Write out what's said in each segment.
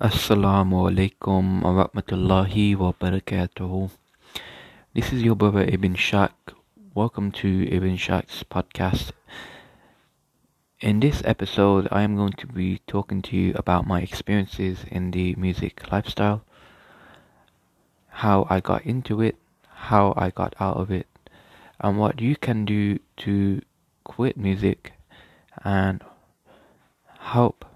Assalamu alaikum wa rahmatullahi wa barakatuh. This is your brother Ibn Shak. Welcome to Ibn Shak's podcast. In this episode, I am going to be talking to you about my experiences in the music lifestyle, how I got into it, how I got out of it, and what you can do to quit music and help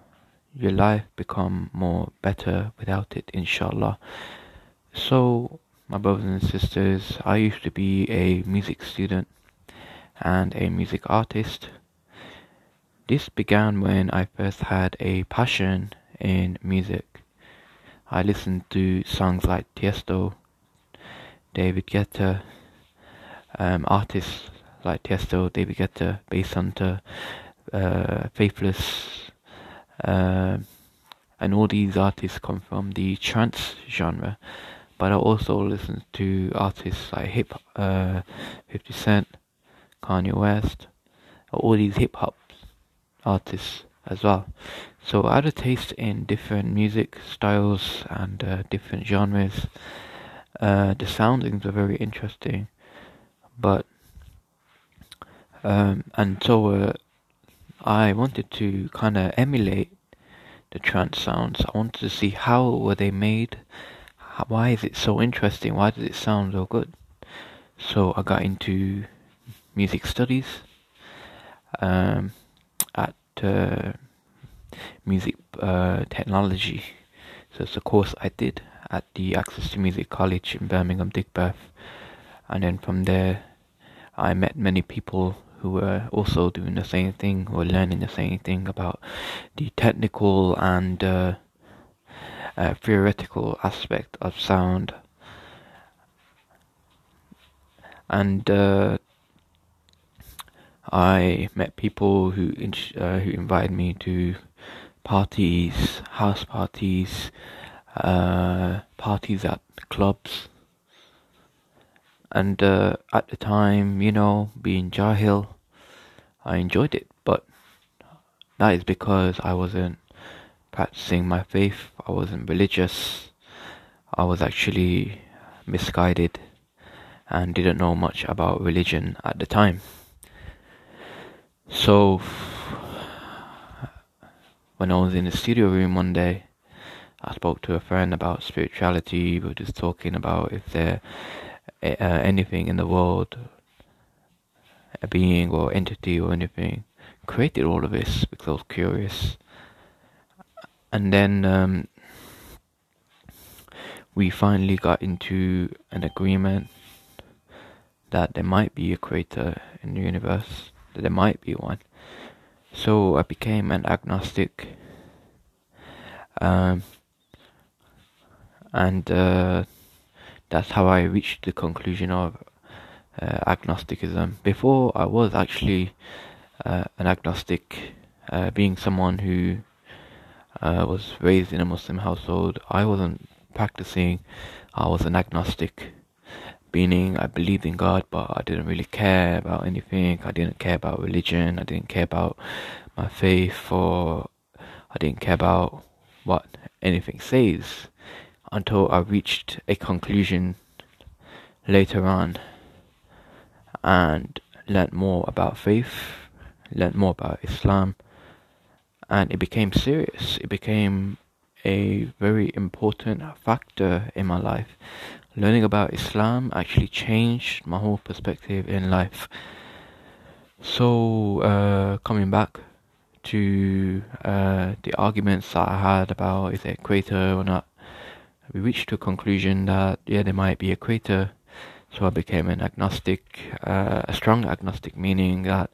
your life become more better without it inshallah. So my brothers and sisters i used to be a music student and a music artist. This began when i first had a passion in music. I listened to songs like tiesto david guetta um, artists like tiesto david guetta Basshunter uh, faithless uh, and all these artists come from the trance genre. But I also listen to artists like hip, uh, 50 Cent, Kanye West, all these hip hop artists as well. So I had a taste in different music styles and uh, different genres. Uh, the soundings are very interesting, but um, and so uh, I wanted to kind of emulate the trance sounds. I wanted to see how were they made. why is it so interesting? Why does it sound so good? So I got into music studies um, at uh, music uh, technology. So it's a course I did at the Access to Music College in Birmingham, Digbeth, and then from there I met many people who were also doing the same thing or learning the same thing about the technical and uh, uh, theoretical aspect of sound. And uh, I met people who uh, who invited me to parties, house parties, uh, parties at clubs and uh, at the time, you know, being Jahil, I enjoyed it, but that is because I wasn't practicing my faith, I wasn't religious, I was actually misguided and didn't know much about religion at the time. So, when I was in the studio room one day, I spoke to a friend about spirituality. We were just talking about if there uh, anything in the world, a being or entity or anything, created all of this because I was curious. And then um, we finally got into an agreement that there might be a creator in the universe, that there might be one. So I became an agnostic. Um, and uh, that's how I reached the conclusion of uh, agnosticism. Before, I was actually uh, an agnostic, uh, being someone who uh, was raised in a Muslim household. I wasn't practicing, I was an agnostic, meaning I believed in God, but I didn't really care about anything. I didn't care about religion, I didn't care about my faith, or I didn't care about what anything says until I reached a conclusion later on and learnt more about faith, learnt more about Islam, and it became serious. It became a very important factor in my life. Learning about Islam actually changed my whole perspective in life. So, uh, coming back to uh, the arguments that I had about is there a creator or not, we reached a conclusion that yeah there might be a creator so I became an agnostic uh, a strong agnostic meaning that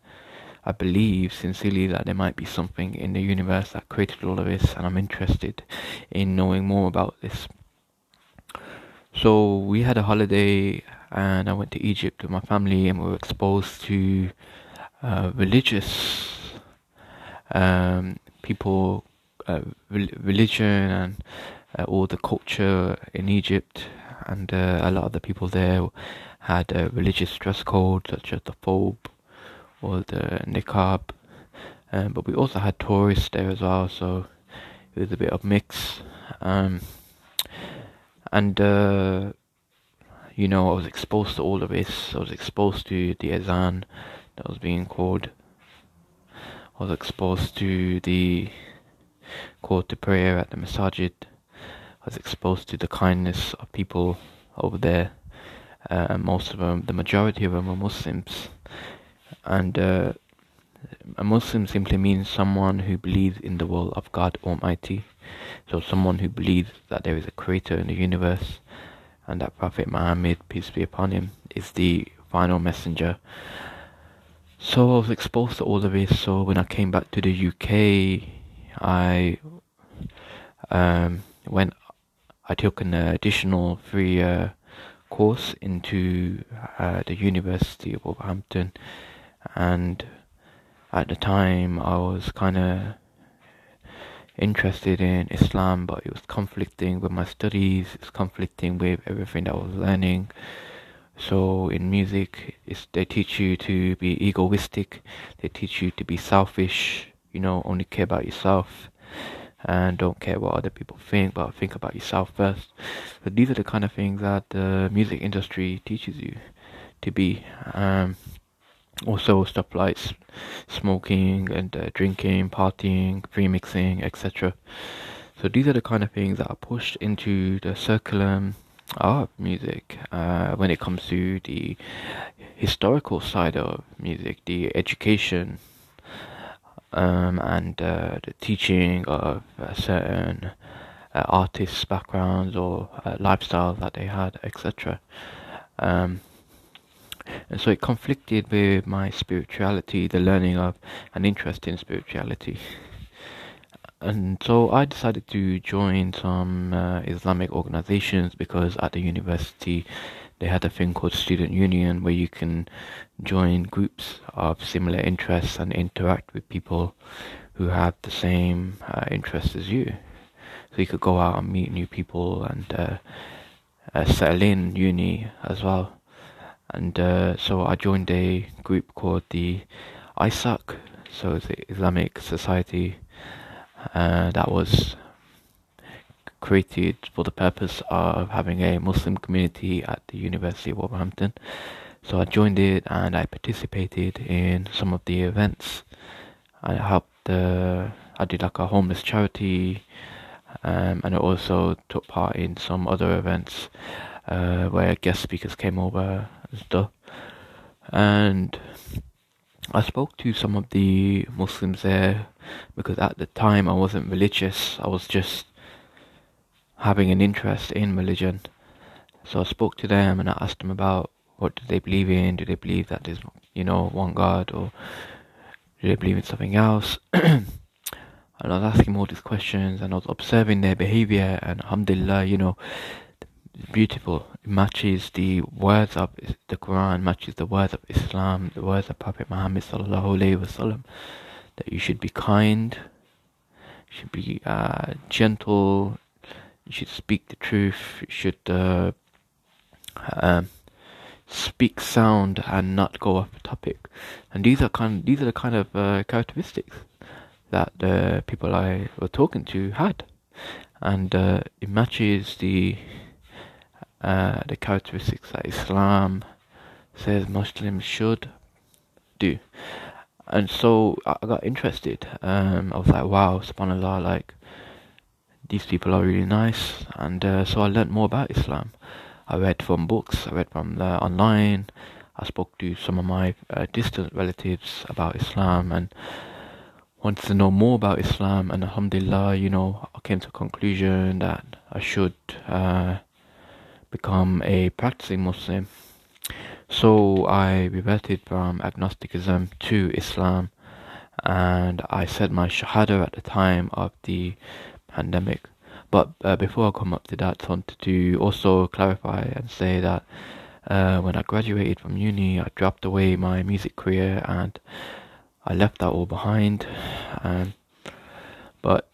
I believe sincerely that there might be something in the universe that created all of this and I'm interested in knowing more about this. So we had a holiday and I went to Egypt with my family and we were exposed to uh, religious um, people uh, religion and uh, all the culture in Egypt, and uh, a lot of the people there had a religious dress code such as the thobe or the niqab. Um, but we also had tourists there as well, so it was a bit of mix. Um, and uh, you know, I was exposed to all of this. I was exposed to the azan that was being called. I was exposed to the call to prayer at the masajid. I was exposed to the kindness of people over there. Uh, most of them, the majority of them, are Muslims, and uh, a Muslim simply means someone who believes in the will of God Almighty. So someone who believes that there is a creator in the universe and that Prophet Muhammad, peace be upon him, is the final messenger. So I was exposed to all of this. So when I came back to the UK, I um, went. I took an additional three-year course into uh, the University of Wolverhampton, and at the time I was kind of interested in Islam, but it was conflicting with my studies, it's conflicting with everything that I was learning. So in music, they teach you to be egoistic, they teach you to be selfish, you know, only care about yourself and don't care what other people think, but think about yourself first. But these are the kind of things that the music industry teaches you to be. Um, also stuff like smoking and uh, drinking, partying, remixing, etc. So these are the kind of things that are pushed into the curriculum of music uh, when it comes to the historical side of music, the education um, and uh, the teaching of uh, certain uh, artists' backgrounds or uh, lifestyles that they had, etc. Um, and so it conflicted with my spirituality, the learning of an interest in spirituality. And so I decided to join some uh, Islamic organizations because at the university they had a thing called Student Union where you can join groups of similar interests and interact with people who have the same uh, interests as you. So you could go out and meet new people and uh, uh settle in uni as well and uh, so I joined a group called the ISOC, so the Islamic Society uh, that was created for the purpose of having a Muslim community at the University of Wolverhampton. So I joined it and I participated in some of the events. I helped. Uh, I did like a homeless charity, um, and I also took part in some other events uh, where guest speakers came over and stuff. And I spoke to some of the Muslims there because at the time I wasn't religious, I was just having an interest in religion. So I spoke to them and I asked them about what do they believe in? Do they believe that there's, you know, one God or do they believe in something else? and I was asking all these questions and I was observing their behavior and alhamdulillah, you know, beautiful. It matches the words of the Quran, matches the words of Islam, the words of Prophet Muhammad sallallahu alaihi wasallam. That you should be kind, should be uh, gentle, you should speak the truth, you should uh, um, speak sound and not go off topic. And these are kind of, these are the kind of uh, characteristics that the people I was talking to had, and uh, it matches the uh, the characteristics that Islam says Muslims should do. And so I got interested. Um, I was like, wow, subhanAllah, like, these people are really nice. And uh, so I learned more about Islam. I read from books, I read from the online, I spoke to some of my uh, distant relatives about Islam and wanted to know more about Islam. And Alhamdulillah, you know, I came to a conclusion that I should uh, become a practicing Muslim. So I reverted from agnosticism to Islam and I said my Shahada at the time of the pandemic. But uh, before I come up to that, I wanted to also clarify and say that uh, when I graduated from uni, I dropped away my music career and I left that all behind. Um, but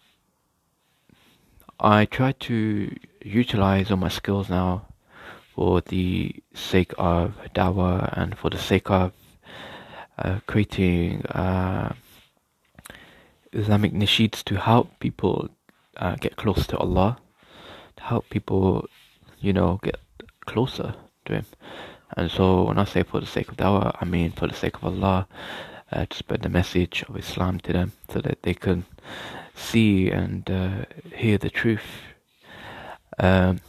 I try to utilize all my skills now for the sake of dawah and for the sake of uh, creating uh, Islamic nasheeds to help people uh, get close to Allah to help people, you know, get closer to Him. And so when I say for the sake of dawah, I mean for the sake of Allah, uh, to spread the message of Islam to them so that they can see and uh, hear the truth um,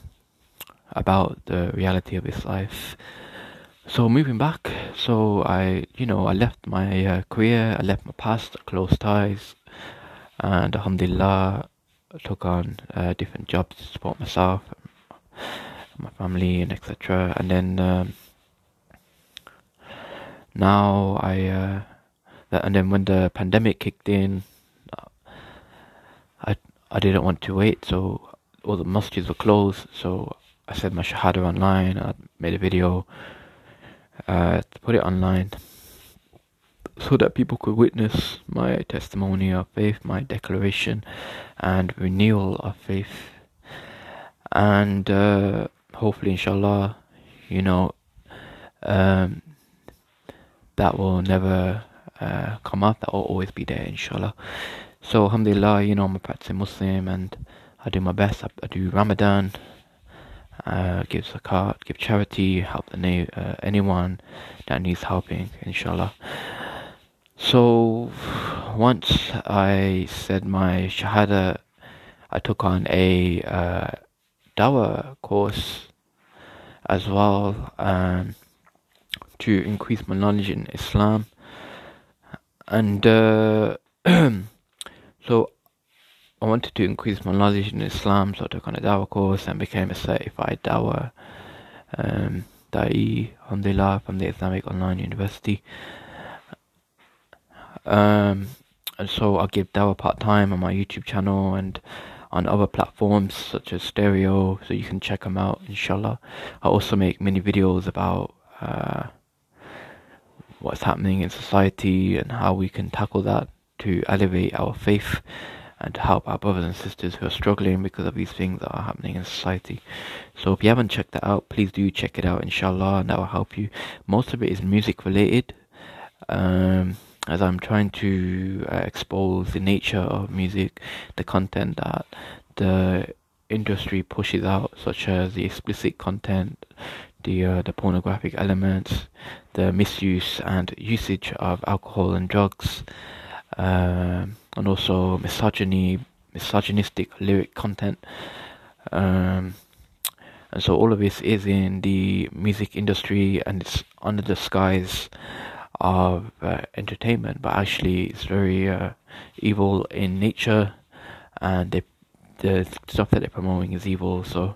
about the reality of this life. So moving back, so I, you know, I left my uh, career, I left my past, close ties, and alhamdulillah, I took on uh, different jobs to support myself, and my family, and etc. And then um, now I, uh, and then when the pandemic kicked in, I I didn't want to wait, so all the mosques were closed, so I said my shahada online. I made a video uh, put it online so that people could witness my testimony of faith, my declaration and renewal of faith. And uh, hopefully, inshallah, you know, um, that will never uh, come up, that will always be there, inshallah. So, alhamdulillah, you know, I'm a practicing Muslim and I do my best. I, I do Ramadan, uh, give zakat, give charity, help the na- uh, anyone that needs helping, inshallah. So once I said my shahada, I took on a uh, dawah course as well um, to increase my knowledge in Islam, and uh, so I wanted to increase my knowledge in Islam, so I took on a dawah course and became a certified dawah um, da'i, alhamdulillah, from the Islamic Online University. Um, and so I give dawah part time on my YouTube channel and on other platforms such as Stereo, so you can check them out, inshallah. I also make many videos about uh, what's happening in society and how we can tackle that to elevate our faith and to help our brothers and sisters who are struggling because of these things that are happening in society. So if you haven't checked that out, please do check it out, inshallah, and that will help you. Most of it is music related, um, as I'm trying to uh, expose the nature of music, the content that the industry pushes out, such as the explicit content, the uh, the pornographic elements, the misuse and usage of alcohol and drugs. Um, and also misogyny, misogynistic lyric content. Um, and so all of this is in the music industry and it's under the skies of uh, entertainment, but actually it's very uh, evil in nature and they, the stuff that they're promoting is evil. So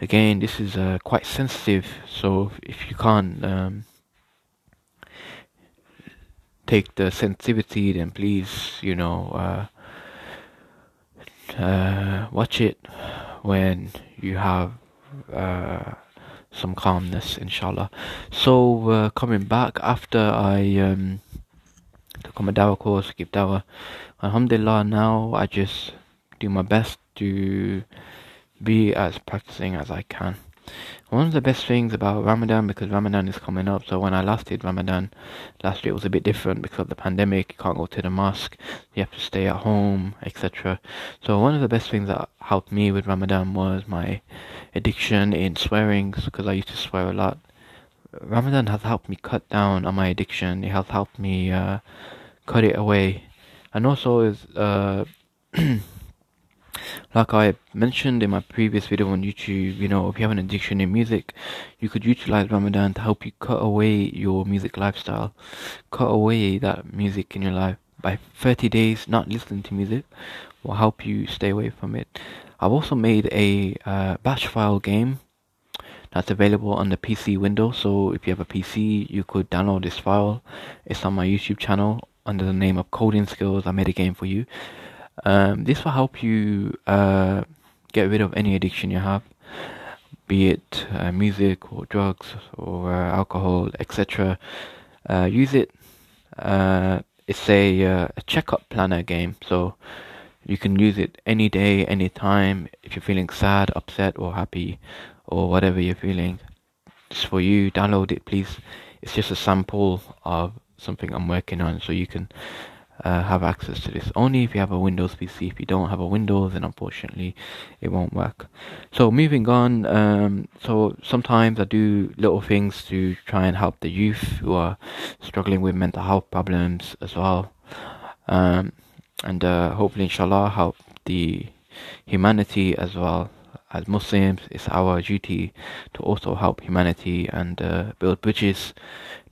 again, this is uh, quite sensitive. So if you can't um, take the sensitivity, then please, you know, uh, uh, watch it when you have uh, some calmness, inshallah. So, uh, coming back after I um, took on my dawah course, give dawah, alhamdulillah, now I just do my best to be as practicing as I can. One of the best things about Ramadan, because Ramadan is coming up, so when I last did Ramadan, last year it was a bit different because of the pandemic, you can't go to the mosque, you have to stay at home, etc. So one of the best things that helped me with Ramadan was my addiction in swearing, because I used to swear a lot. Ramadan has helped me cut down on my addiction, it has helped me uh, cut it away. And also is uh, Like I mentioned in my previous video on YouTube, you know, if you have an addiction in music, you could utilize Ramadan to help you cut away your music lifestyle, cut away that music in your life. By 30 days not listening to music will help you stay away from it. I've also made a uh, batch file game that's available on the PC window. So if you have a PC, you could download this file. It's on my YouTube channel under the name of Coding Skills. I made a game for you. Um, this will help you uh, get rid of any addiction you have, be it uh, music or drugs or uh, alcohol, etc. Uh, use it. Uh, it's a, uh, a checkup planner game, so you can use it any day, any time. If you're feeling sad, upset, or happy, or whatever you're feeling, it's for you. Download it, please. It's just a sample of something I'm working on, so you can uh, have access to this. Only if you have a Windows PC. If you don't have a Windows, then unfortunately it won't work. So moving on. Um, so sometimes I do little things to try and help the youth who are struggling with mental health problems as well, um, and uh, hopefully, inshallah, help the humanity as well. As Muslims, it's our duty to also help humanity and uh, build bridges,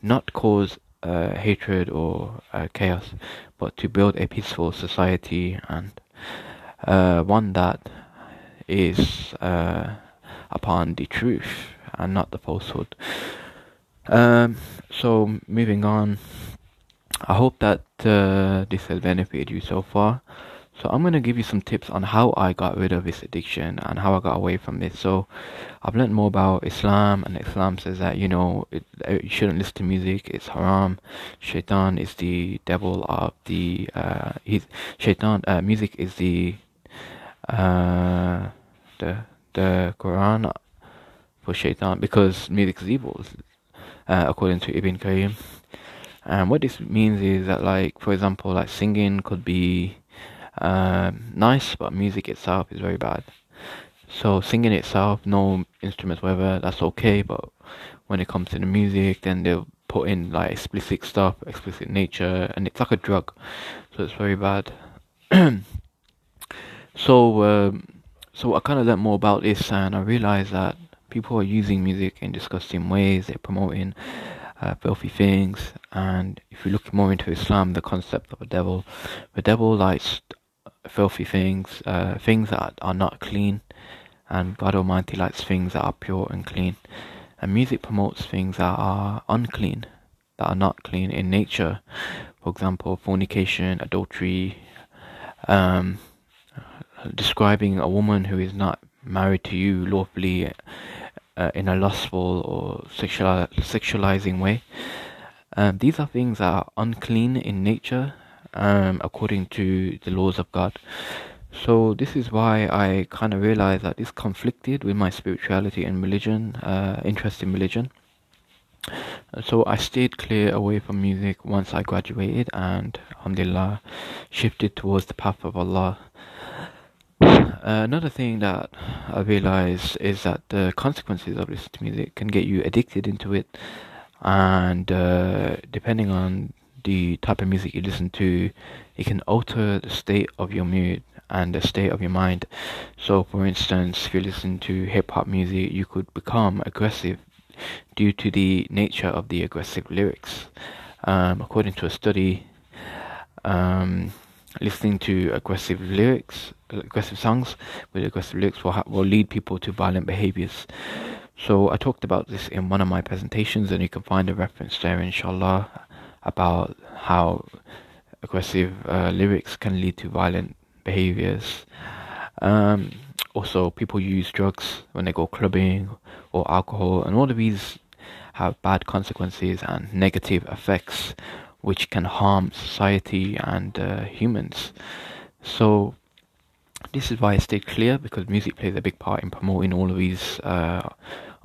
not cause uh, hatred or uh, chaos, but to build a peaceful society and uh, one that is uh, upon the truth and not the falsehood. Um, so moving on, I hope that uh, this has benefited you so far. So I'm going to give you some tips on how I got rid of this addiction and how I got away from this. So I've learned more about Islam and Islam says that, you know, it, you shouldn't listen to music. It's haram. Shaitan is the devil of the, uh, he's, shaitan, uh, music is the, uh, the, the Quran for shaitan because music is evil, uh, according to Ibn Qayyim. And what this means is that, like, for example, like singing could be um, nice, but music itself is very bad. So singing itself, no instruments, whatever, that's okay. But when it comes to the music, then they'll put in like explicit stuff, explicit nature, and it's like a drug. So it's very bad. so um, so I kind of learned more about this, and I realized that people are using music in disgusting ways. They're promoting uh, filthy things, and if you look more into Islam, the concept of a devil, the devil likes filthy things, uh, things that are not clean, and God Almighty likes things that are pure and clean. And music promotes things that are unclean, that are not clean in nature. For example, fornication, adultery, um, describing a woman who is not married to you lawfully uh, in a lustful or sexual, sexualizing way. Um, these are things that are unclean in nature um, according to the laws of God. So this is why I kind of realized that this conflicted with my spirituality and religion, uh, interest in religion. So I stayed clear away from music once I graduated and alhamdulillah shifted towards the path of Allah. Uh, another thing that I realized is that the consequences of listening to music can get you addicted into it and uh, depending on the type of music you listen to, it can alter the state of your mood and the state of your mind. So, for instance, if you listen to hip hop music, you could become aggressive due to the nature of the aggressive lyrics. Um, according to a study, um, listening to aggressive lyrics, aggressive songs with aggressive lyrics will, ha- will lead people to violent behaviors. So I talked about this in one of my presentations, and you can find a reference there, inshallah about how aggressive uh, lyrics can lead to violent behaviors. Um, also, people use drugs when they go clubbing or alcohol, and all of these have bad consequences and negative effects which can harm society and uh, humans. So, this is why I stayed clear because music plays a big part in promoting all of these uh,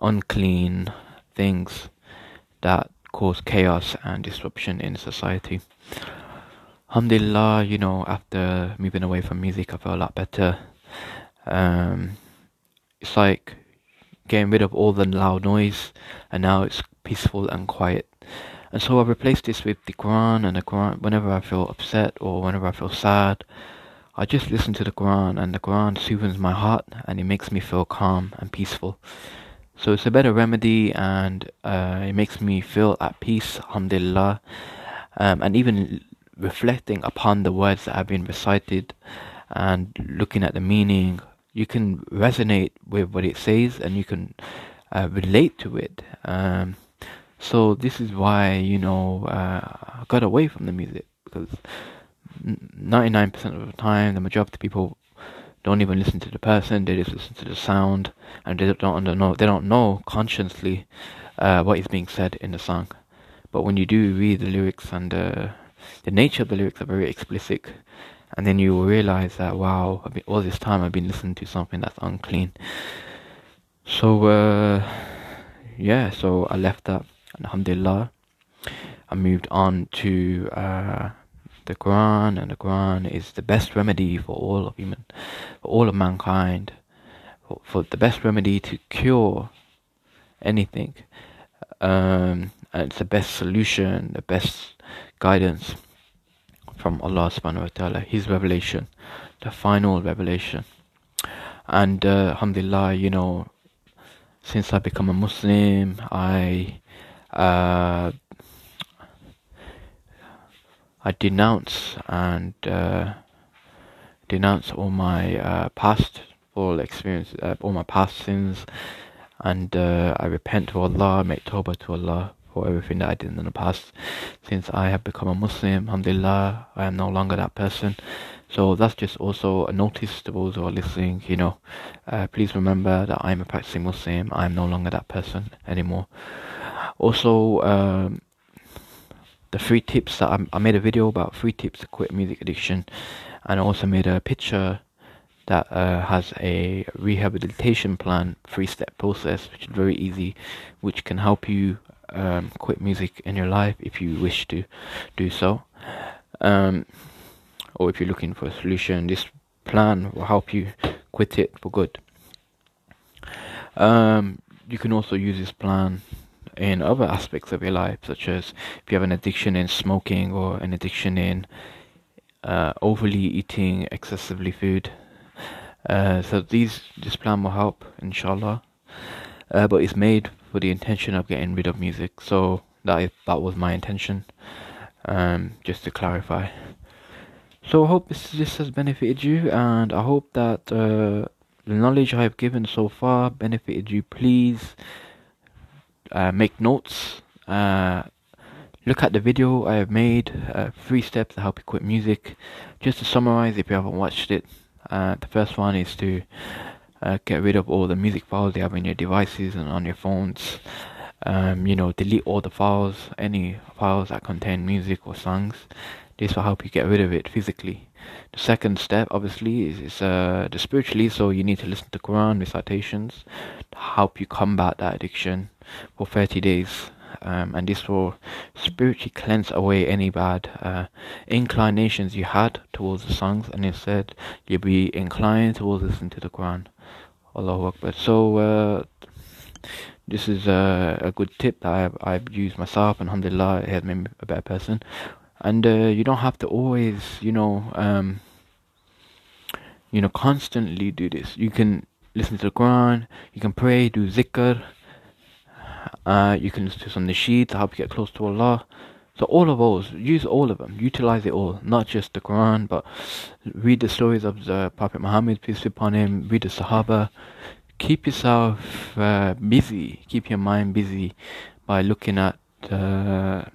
unclean things that cause chaos and disruption in society. Alhamdulillah, you know, after moving away from music, I feel a lot better. Um, it's like getting rid of all the loud noise, and now it's peaceful and quiet. And so I replaced this with the Quran, and the Quran, whenever I feel upset or whenever I feel sad, I just listen to the Quran, and the Quran soothes my heart and it makes me feel calm and peaceful. So it's a better remedy and uh, it makes me feel at peace, alhamdulillah. Um, and even reflecting upon the words that have been recited and looking at the meaning, you can resonate with what it says and you can uh, relate to it. Um, so this is why, you know, uh, I got away from the music because 99% of the time, the majority of people don't even listen to the person; they just listen to the sound, and they don't know they don't know consciously uh, what is being said in the song. But when you do read the lyrics and uh, the nature of the lyrics are very explicit, and then you will realize that wow, been, all this time I've been listening to something that's unclean. So uh, yeah, so I left that. Alhamdulillah, I moved on to uh, the Quran, and the Quran is the best remedy for all of human, for all of mankind, for, for the best remedy to cure anything. Um, and it's the best solution, the best guidance from Allah subhanahu wa ta'ala, His revelation, the final revelation. And uh, alhamdulillah, you know, since I become a Muslim, I uh, I denounce and uh, denounce all my uh, past, all experience, uh, all my past sins, and uh, I repent to Allah, make tawbah to Allah for everything that I did in the past. Since I have become a Muslim, alhamdulillah, I am no longer that person. So that's just also a notice to those who are listening, you know, uh, please remember that I'm a practicing Muslim, I'm no longer that person anymore. Also, um, the three tips that I, I made a video about three tips to quit music addiction, and I also made a picture that uh, has a rehabilitation plan, three step process, which is very easy, which can help you um, quit music in your life if you wish to do so. Um, or if you're looking for a solution, this plan will help you quit it for good. Um, you can also use this plan in other aspects of your life, such as if you have an addiction in smoking or an addiction in uh, overly eating excessively food. Uh, so these this plan will help, inshallah. Uh, but it's made for the intention of getting rid of music. So that is, that was my intention. Um, just to clarify. So I hope this this has benefited you, and I hope that uh, the knowledge I have given so far benefited you. Please uh, make notes. Uh, look at the video I have made. Uh, three steps to help you quit music. Just to summarize, if you haven't watched it, uh, the first one is to uh, get rid of all the music files you have in your devices and on your phones. Um, you know, delete all the files, any files that contain music or songs. This will help you get rid of it physically. The second step, obviously, is, is uh, the spiritually. So you need to listen to Quran recitations to help you combat that addiction for 30 days. Um, and this will spiritually cleanse away any bad uh, inclinations you had towards the songs, and instead you'll be inclined towards listening to the Quran. Allahu Akbar. So uh, this is a, a good tip that I've, I've used myself, and alhamdulillah, it has made me a better person and uh, you don't have to always you know um, you know constantly do this you can listen to the quran you can pray do zikr uh, you can to some nasheed to help you get close to allah. So all of those use all of them. Utilize it all. Not just the quran but read the stories of the prophet muhammad peace be upon him. Read the sahaba. Keep yourself uh, busy. Keep your mind busy by looking at uh,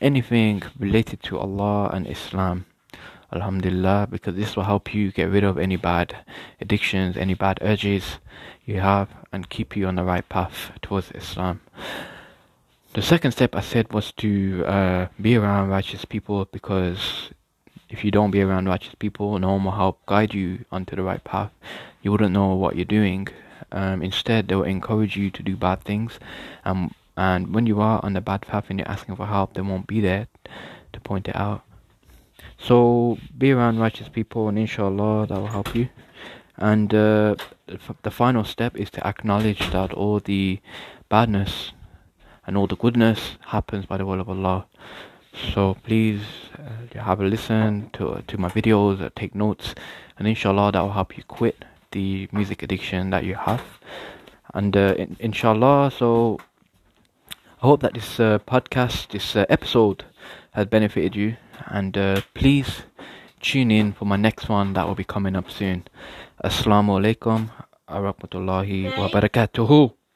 anything related to Allah and Islam. Alhamdulillah, because this will help you get rid of any bad addictions, any bad urges you have, and keep you on the right path towards Islam. The second step I said was to uh, be around righteous people because if you don't be around righteous people, no one will help guide you onto the right path. You wouldn't know what you're doing. Um, instead, they will encourage you to do bad things. And um, and when you are on the bad path and you're asking for help, they won't be there to point it out. So be around righteous people, and inshallah, that will help you. And uh, the final step is to acknowledge that all the badness and all the goodness happens by the will of Allah. So please uh, have a listen to to my videos, uh, take notes, and inshallah that will help you quit the music addiction that you have. And uh, in, inshallah, so I hope that this uh, podcast, this uh, episode, has benefited you. And uh, please tune in for my next one that will be coming up soon. Assalamu alaikum wa rahmatullahi wa barakatuhu.